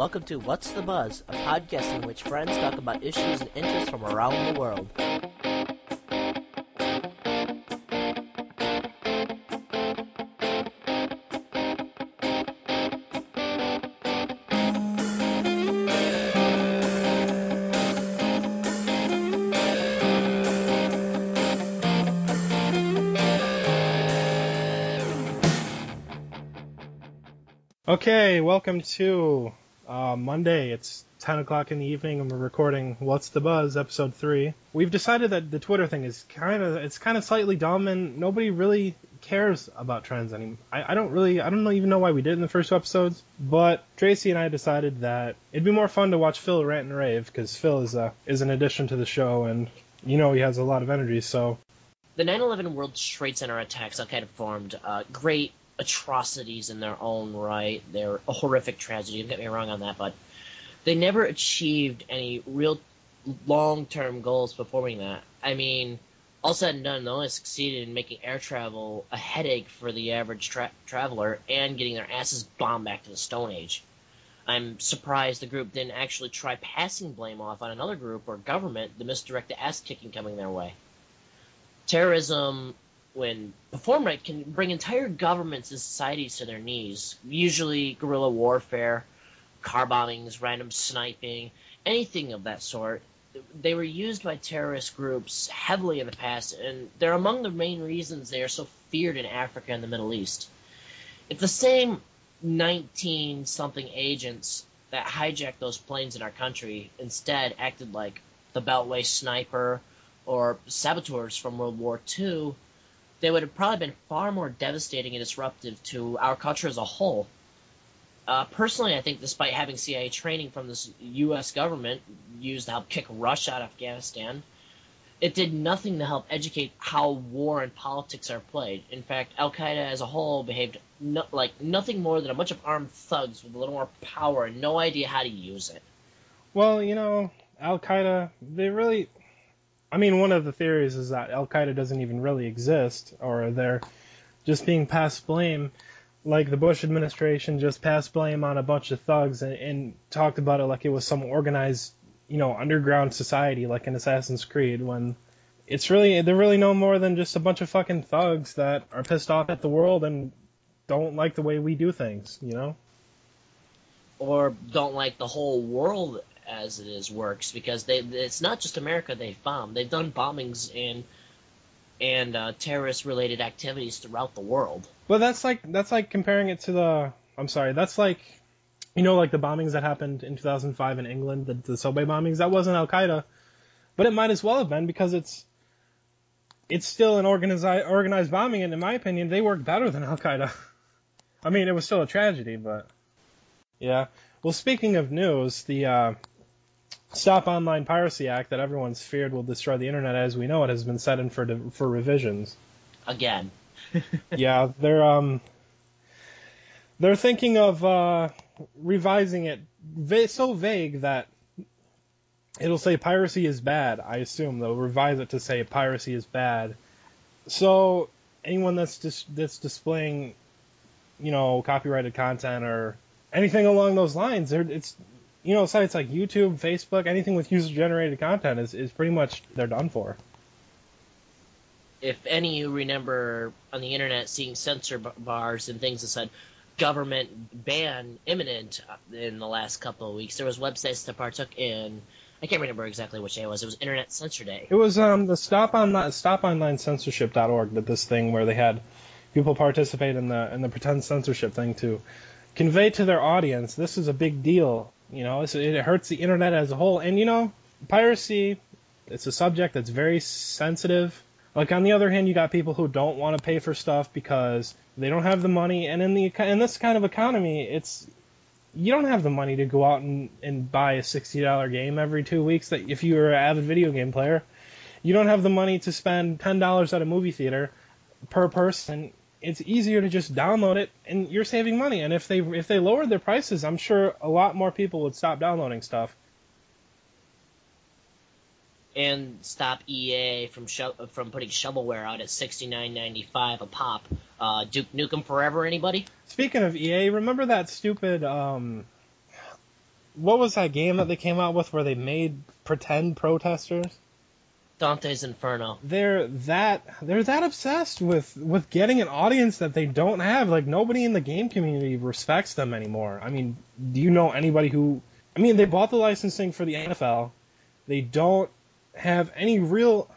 Welcome to What's the Buzz, a podcast in which friends talk about issues and interests from around the world. Okay, welcome to uh, Monday. It's 10 o'clock in the evening, and we're recording What's the Buzz, episode three. We've decided that the Twitter thing is kind of it's kind of slightly dumb, and nobody really cares about trends anymore. I, I don't really I don't even know why we did it in the first two episodes, but Tracy and I decided that it'd be more fun to watch Phil rant and rave because Phil is a is an addition to the show, and you know he has a lot of energy. So The 9/11 World Trade Center attacks Al Qaeda performed uh, great atrocities in their own right. They're a horrific tragedy. Don't get me wrong on that, but they never achieved any real long-term goals performing that. I mean, all said and done, they only succeeded in making air travel a headache for the average tra- traveler and getting their asses bombed back to the Stone Age. I'm surprised the group didn't actually try passing blame off on another group or government the ass kicking coming their way. Terrorism when performed right, can bring entire governments and societies to their knees. Usually guerrilla warfare, car bombings, random sniping, anything of that sort. They were used by terrorist groups heavily in the past, and they're among the main reasons they are so feared in Africa and the Middle East. If the same 19 something agents that hijacked those planes in our country instead acted like the Beltway sniper or saboteurs from World War II, they would have probably been far more devastating and disruptive to our culture as a whole. Uh, personally, I think despite having CIA training from the U.S. government used to help kick Russia out of Afghanistan, it did nothing to help educate how war and politics are played. In fact, Al Qaeda as a whole behaved no, like nothing more than a bunch of armed thugs with a little more power and no idea how to use it. Well, you know, Al Qaeda, they really I mean, one of the theories is that Al Qaeda doesn't even really exist, or they're just being passed blame, like the Bush administration just passed blame on a bunch of thugs and, and talked about it like it was some organized, you know, underground society like in Assassin's Creed. When it's really they're really no more than just a bunch of fucking thugs that are pissed off at the world and don't like the way we do things, you know. Or don't like the whole world as it is works because they it's not just America they've bombed. They've done bombings and and uh, terrorist related activities throughout the world. Well, that's like that's like comparing it to the. I'm sorry, that's like you know like the bombings that happened in 2005 in England, the, the subway bombings. That wasn't Al Qaeda, but it might as well have been because it's it's still an organized organized bombing, and in my opinion, they work better than Al Qaeda. I mean, it was still a tragedy, but yeah. Well, speaking of news, the uh, Stop Online Piracy Act that everyone's feared will destroy the internet as we know it has been set in for for revisions. Again. yeah, they're um they're thinking of uh, revising it va- so vague that it'll say piracy is bad. I assume they'll revise it to say piracy is bad. So anyone that's dis- that's displaying, you know, copyrighted content or anything along those lines, it's you know, sites like YouTube, Facebook, anything with user generated content is, is pretty much they're done for. If any you remember on the internet seeing censor bars and things that said government ban imminent uh, in the last couple of weeks, there was websites that partook in. I can't remember exactly which day it was. It was Internet Censor Day. It was um the Stop Online Stop Online Censorship.org did this thing where they had people participate in the in the pretend censorship thing to convey to their audience this is a big deal you know, it hurts the internet as a whole. And you know, piracy, it's a subject that's very sensitive. Like on the other hand, you got people who don't want to pay for stuff because they don't have the money. And in the in this kind of economy, it's you don't have the money to go out and, and buy a sixty dollar game every two weeks. That if you're an avid video game player, you don't have the money to spend ten dollars at a movie theater per person it's easier to just download it and you're saving money. And if they if they lowered their prices, I'm sure a lot more people would stop downloading stuff. And stop EA from sho- from putting shovelware out at sixty nine ninety five a pop. Uh, Duke Nukem Forever, anybody? Speaking of EA, remember that stupid um, what was that game that they came out with where they made pretend protesters? Dante's Inferno. They're that they're that obsessed with with getting an audience that they don't have. Like nobody in the game community respects them anymore. I mean, do you know anybody who? I mean, they bought the licensing for the NFL. They don't have any real.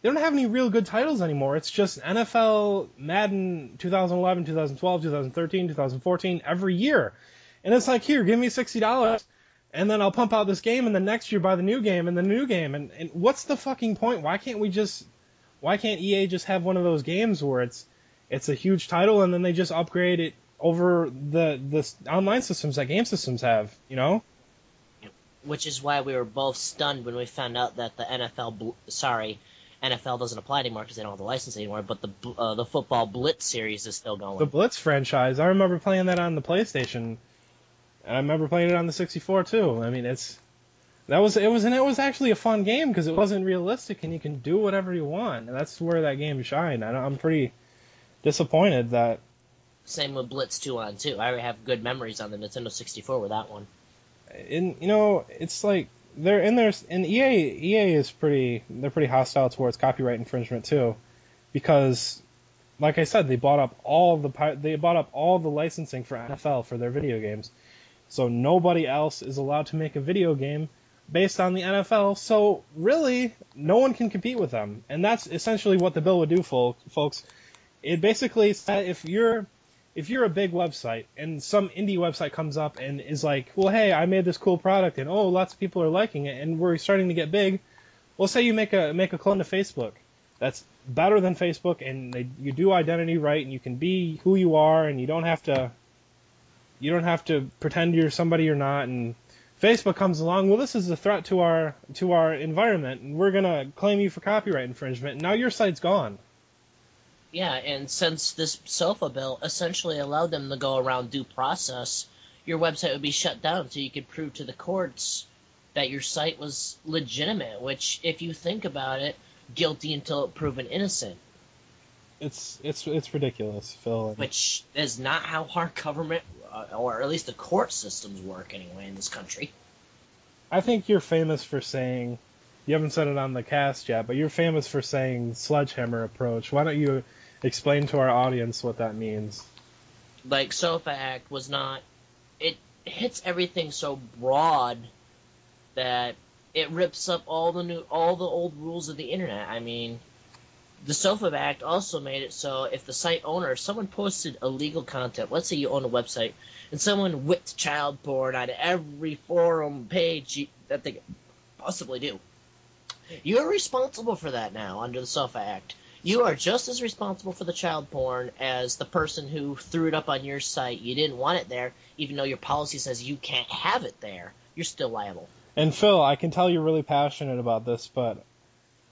They don't have any real good titles anymore. It's just NFL, Madden, 2011, 2012, 2013, 2014, every year. And it's like, here, give me sixty dollars and then I'll pump out this game, and then next year buy the new game and the new game. And, and what's the fucking point? Why can't we just, why can't EA just have one of those games where it's, it's a huge title, and then they just upgrade it over the the online systems that game systems have, you know? Which is why we were both stunned when we found out that the NFL, bl- sorry, NFL doesn't apply anymore because they don't have the license anymore. But the uh, the football Blitz series is still going. The Blitz franchise, I remember playing that on the PlayStation I remember playing it on the 64 too. I mean, it's that was it was and it was actually a fun game because it wasn't realistic and you can do whatever you want. And that's where that game shined. I, I'm pretty disappointed that. Same with Blitz 2 on 2. I have good memories on the Nintendo 64 with that one. And you know, it's like they're in there, and EA EA is pretty they're pretty hostile towards copyright infringement too, because like I said, they bought up all the they bought up all the licensing for NFL for their video games so nobody else is allowed to make a video game based on the NFL. So really, no one can compete with them. And that's essentially what the bill would do, folks. It basically said if you're if you're a big website and some indie website comes up and is like, well, hey, I made this cool product and oh, lots of people are liking it and we're starting to get big. Well, say you make a make a clone to Facebook that's better than Facebook and they, you do identity right and you can be who you are and you don't have to you don't have to pretend you're somebody you're not and Facebook comes along, well this is a threat to our to our environment and we're going to claim you for copyright infringement. And now your site's gone. Yeah, and since this SOFA bill essentially allowed them to go around due process, your website would be shut down so you could prove to the courts that your site was legitimate, which if you think about it, guilty until proven innocent. It's it's it's ridiculous, Phil. Which is not how our government Uh, or at least the court systems work anyway in this country. I think you're famous for saying, you haven't said it on the cast yet, but you're famous for saying sledgehammer approach. Why don't you explain to our audience what that means? Like SOFA Act was not, it hits everything so broad that it rips up all the new, all the old rules of the internet. I mean, the SOFA Act also made it so if the site owner, if someone posted illegal content, let's say you own a website, and someone whipped child porn on every forum page that they possibly do, you're responsible for that now under the SOFA Act. You are just as responsible for the child porn as the person who threw it up on your site. You didn't want it there, even though your policy says you can't have it there. You're still liable. And Phil, I can tell you're really passionate about this, but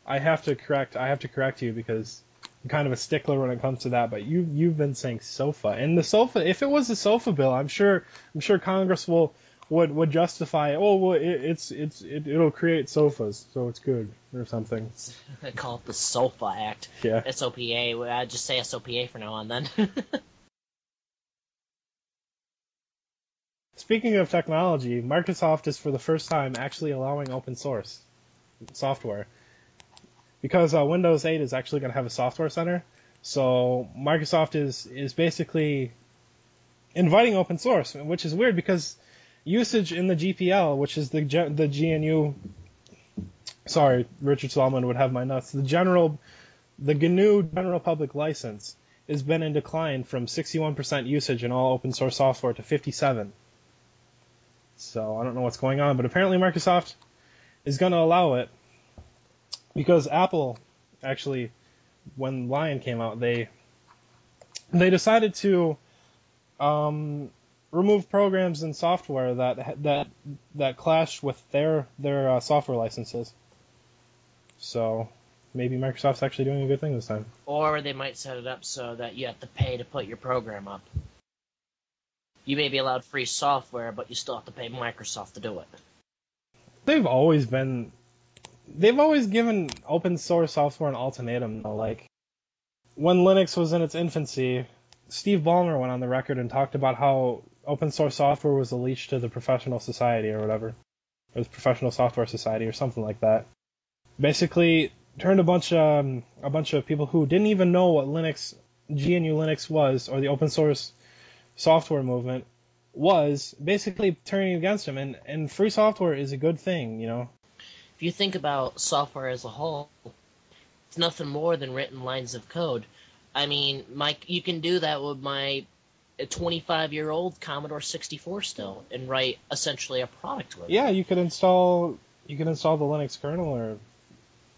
I have to correct I have to correct you because I'm kind of a stickler when it comes to that. But you you've been saying sofa and the sofa. If it was a sofa bill, I'm sure I'm sure Congress will would would justify. Oh well, it, it's it's it, it'll create sofas, so it's good or something. They call it the SOFA Act. Yeah. SOPA. I just say SOPA for now on then. Speaking of technology, Microsoft is for the first time actually allowing open source software because uh, Windows 8 is actually going to have a software center. So Microsoft is is basically inviting open source, which is weird because usage in the GPL, which is the the GNU. Sorry, Richard Stallman would have my nuts. The general, the GNU General Public License has been in decline from 61% usage in all open source software to 57. So I don't know what's going on, but apparently Microsoft is going to allow it because Apple actually, when Lion came out, they they decided to um, remove programs and software that that that clashed with their their uh, software licenses. So maybe Microsoft's actually doing a good thing this time. Or they might set it up so that you have to pay to put your program up. You may be allowed free software, but you still have to pay Microsoft to do it. They've always been they've always given open source software an ultimatum though. Like when Linux was in its infancy, Steve Ballmer went on the record and talked about how open source software was a leech to the professional society or whatever, or the professional software society or something like that. Basically, turned a bunch of um, a bunch of people who didn't even know what Linux, GNU Linux was, or the open source software movement was, basically turning against him. And and free software is a good thing, you know. If you think about software as a whole, it's nothing more than written lines of code. I mean, Mike, you can do that with my 25 year old Commodore 64 still and write essentially a product with. Yeah, you could install you could install the Linux kernel or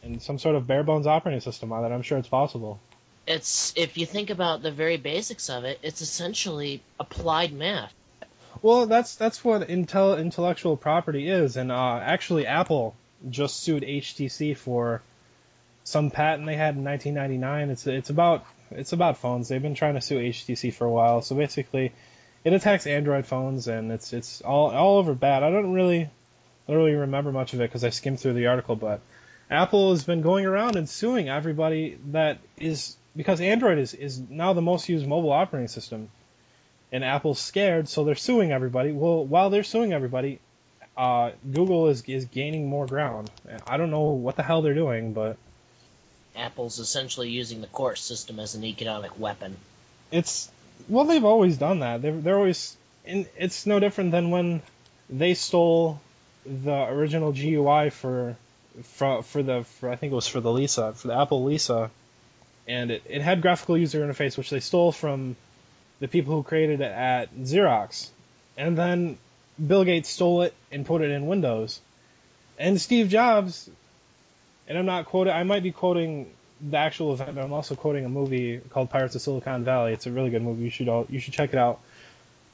and some sort of bare bones operating system on it. I'm sure it's possible. It's if you think about the very basics of it, it's essentially applied math. Well, that's that's what intel, intellectual property is, and uh, actually Apple just sued HTC for some patent they had in 1999. It's it's about it's about phones. They've been trying to sue HTC for a while. So basically, it attacks Android phones, and it's it's all all over bad. I don't really really remember much of it because I skimmed through the article, but Apple has been going around and suing everybody that is because Android is, is now the most used mobile operating system. And Apple's scared, so they're suing everybody. Well, while they're suing everybody, uh, Google is is gaining more ground. I don't know what the hell they're doing, but Apple's essentially using the court system as an economic weapon. It's well, they've always done that. They're they're always. it's no different than when they stole the original GUI for for for the for I think it was for the Lisa for the Apple Lisa, and it, it had graphical user interface which they stole from the people who created it at Xerox, and then Bill Gates stole it and put it in Windows, and Steve Jobs, and I'm not quoting I might be quoting the actual event, but I'm also quoting a movie called Pirates of Silicon Valley. It's a really good movie. You should all you should check it out.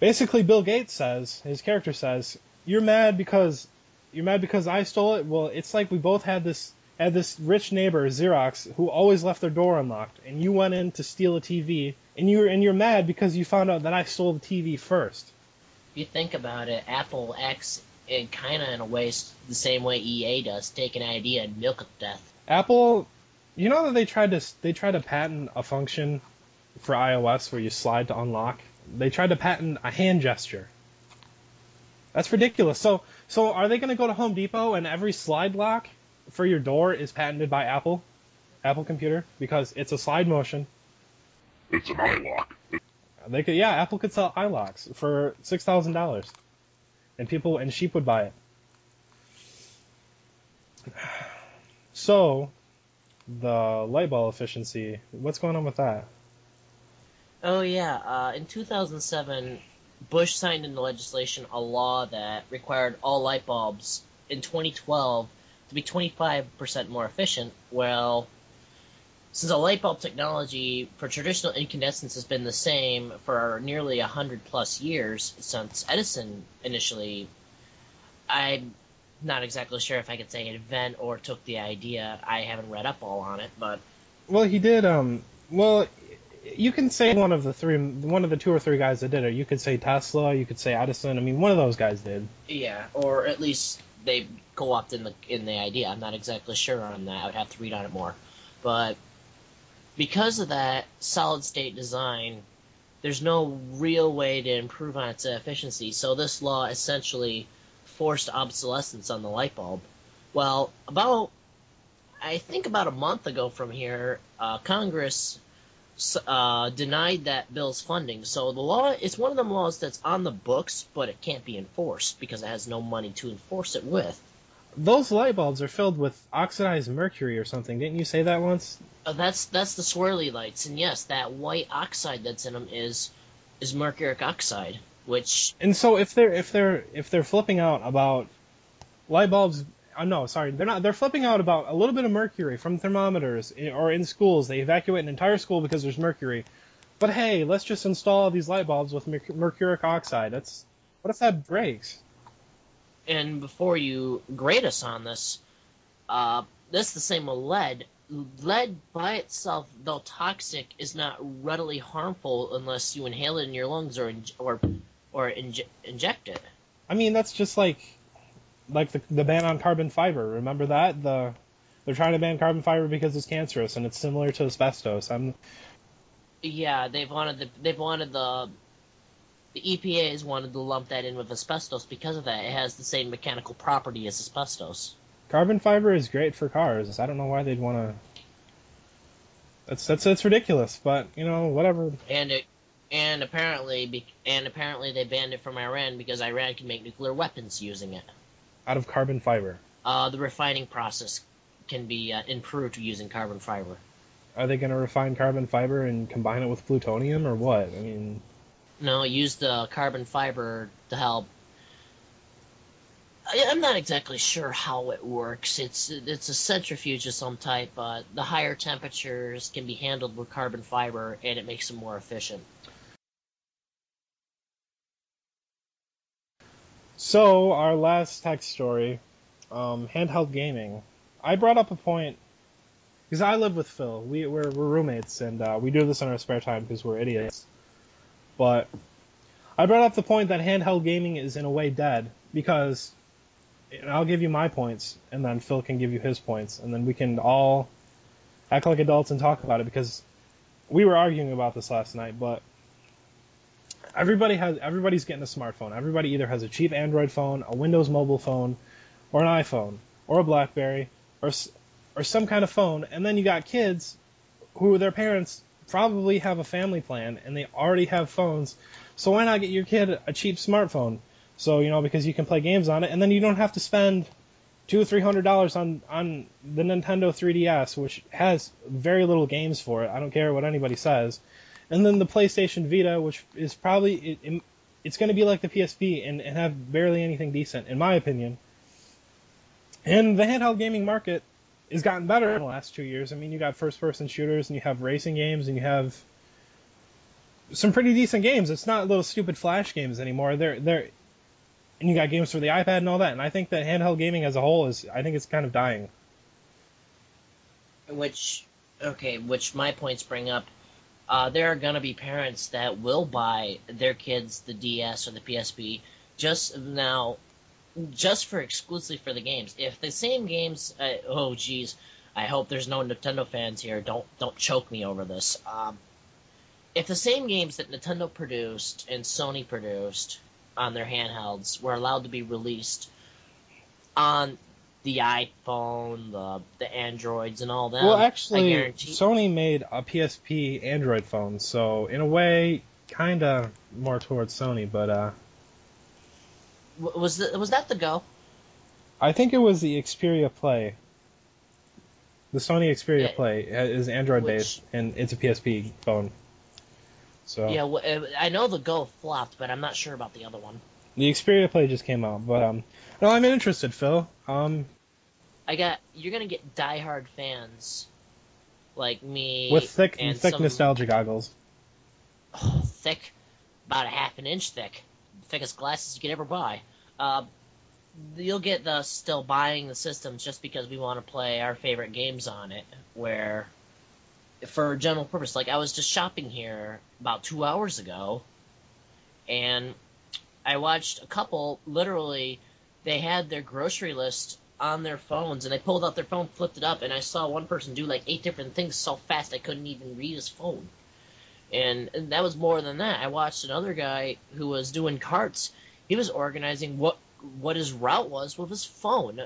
Basically, Bill Gates says his character says you're mad because you're mad because I stole it. Well, it's like we both had this had this rich neighbor Xerox who always left their door unlocked, and you went in to steal a TV, and you're and you're mad because you found out that I stole the TV first. If you think about it, Apple acts in kind of in a way the same way EA does, take an idea and milk it to death. Apple, you know that they tried to they tried to patent a function for iOS where you slide to unlock. They tried to patent a hand gesture. That's ridiculous. So so are they going to go to Home Depot and every slide lock for your door is patented by Apple, Apple Computer, because it's a slide motion. It's an iLock. They could, yeah, Apple could sell iLocks for six thousand dollars, and people and sheep would buy it. So, the light bulb efficiency. What's going on with that? Oh yeah, uh, in 2007, Bush signed into legislation a law that required all light bulbs in 2012 to be 25% more efficient. Well, since a light bulb technology for traditional incandescence has been the same for nearly 100 plus years since Edison initially, I'm not exactly sure if I could say invent or took the idea. I haven't read up all on it, but. Well, he did. Um. Well, you can say one of the three, one of the two or three guys that did it. You could say Tesla. You could say Edison. I mean, one of those guys did. Yeah, or at least they co-opted in the in the idea. I'm not exactly sure on that. I would have to read on it more, but because of that solid state design, there's no real way to improve on its efficiency. So this law essentially forced obsolescence on the light bulb. Well, about I think about a month ago from here, uh, Congress uh, denied that bill's funding. So the law is one of them laws that's on the books, but it can't be enforced because it has no money to enforce it with. Those light bulbs are filled with oxidized mercury or something. Didn't you say that once? Uh, that's that's the swirly lights, and yes, that white oxide that's in them is is mercuric oxide, which. And so if they're if they're if they're flipping out about light bulbs uh, no, sorry, they're not. They're flipping out about a little bit of mercury from thermometers, or in schools they evacuate an entire school because there's mercury. But hey, let's just install these light bulbs with mercuric oxide. That's what if that breaks? And before you grade us on this, uh, that's the same with lead. Lead by itself, though toxic, is not readily harmful unless you inhale it in your lungs or or or inje- inject it. I mean, that's just like like the the ban on carbon fiber. Remember that the they're trying to ban carbon fiber because it's cancerous and it's similar to asbestos. I'm Yeah, they've wanted the they've wanted the the EPA has wanted to lump that in with asbestos because of that. It has the same mechanical property as asbestos. Carbon fiber is great for cars. I don't know why they'd want to. That's that's that's ridiculous, but you know whatever. And it and apparently and apparently they banned it from Iran because Iran can make nuclear weapons using it. Out of carbon fiber. Uh, the refining process can be uh, improved using carbon fiber. Are they going to refine carbon fiber and combine it with plutonium or what? I mean, No, use the carbon fiber to help. I- I'm not exactly sure how it works. It's it's a centrifuge of some type, but the higher temperatures can be handled with carbon fiber, and it makes them more efficient. So our last text story, um, handheld gaming. I brought up a point because I live with Phil. We we're, we're roommates and uh, we do this in our spare time because we're idiots. But I brought up the point that handheld gaming is in a way dead because and I'll give you my points and then Phil can give you his points and then we can all act like adults and talk about it because we were arguing about this last night, but everybody has everybody's getting a smartphone. Everybody either has a cheap Android phone, a Windows mobile phone, or an iPhone, or a BlackBerry, or or some kind of phone. And then you got kids who their parents probably have a family plan and they already have phones. So why not get your kid a cheap smartphone? So you know because you can play games on it, and then you don't have to spend two or three hundred dollars on on the Nintendo 3DS, which has very little games for it. I don't care what anybody says and then the PlayStation Vita, which is probably it, it- it's going to be like the PSP and, and have barely anything decent, in my opinion. And the handheld gaming market has gotten better in the last two years. I mean, you got first-person shooters, and you have racing games, and you have some pretty decent games. It's not little stupid flash games anymore. They're they're and you got games for the iPad and all that. And I think that handheld gaming as a whole is, I think it's kind of dying. Which, okay, which my points bring up. Uh, there are gonna be parents that will buy their kids the DS or the PSP just now, just for exclusively for the games. If the same games, uh, oh geez, I hope there's no Nintendo fans here. Don't don't choke me over this. Um, if the same games that Nintendo produced and Sony produced on their handhelds were allowed to be released on the iPhone, the the Androids, and all that. well, actually, Sony made a PSP Android phone, so in a way, kind of more towards Sony, but uh, was the, was that the go? I think it was the Xperia Play. The Sony Xperia. Play uh, is Android Which- based, and it's a PSP phone. So Yeah, w- uh, I know the go flopped, but I'm not sure about the other one. the Xperia Play just came out, but um, no, I'm interested, Phil. Um, I got you're gonna get diehard fans like me with thick, and thick some- nostalgia goggles. oh, thick, about a half an inch thick, thickest glasses you could ever buy. Uh, you'll get the still buying the systems just because we want to play our favorite games on it. Where, for general purpose, like I was just shopping here about two hours ago, and I watched a couple literally. They had their grocery list on their phones, and they pulled out their phone, flipped it up, and I saw one person do like eight different things so fast I couldn't even read his phone and, and that was more than that. I watched another guy who was doing carts. He was organizing what what his route was with his phone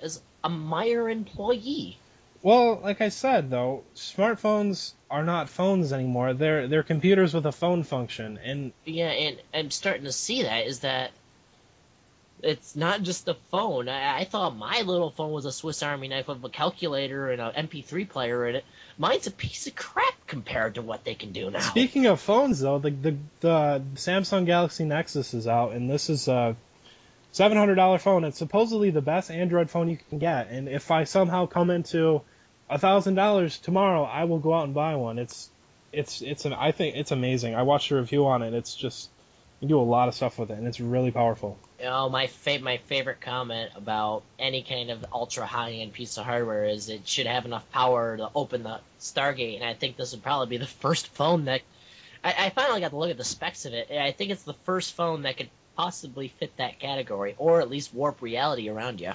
as a Meijer employee. Well, like I said though, smartphones are not phones anymore. They're they're computers with a phone function, and Yeah, and I'm starting to see that is that it's not just a phone. I, I thought my little phone was a Swiss Army knife with a calculator and an MP3 player in it. Mine's a piece of crap compared to what they can do now. Speaking of phones, though, the, the the Samsung Galaxy Nexus is out, and this is a seven hundred dollar phone. It's supposedly the best Android phone you can get, and if I somehow come into a thousand dollars tomorrow, I will go out and buy one. It's it's it's an I think it's amazing. I watched a review on it. It's just you do a lot of stuff with it, and it's really powerful. You know, my fa- my favorite comment about any kind of ultra high end piece of hardware is it should have enough power to open the Stargate, and I think this would probably be the first phone that I, I finally got to look at the specs of it. and I think it's the first phone that could possibly fit that category, or at least warp reality around you.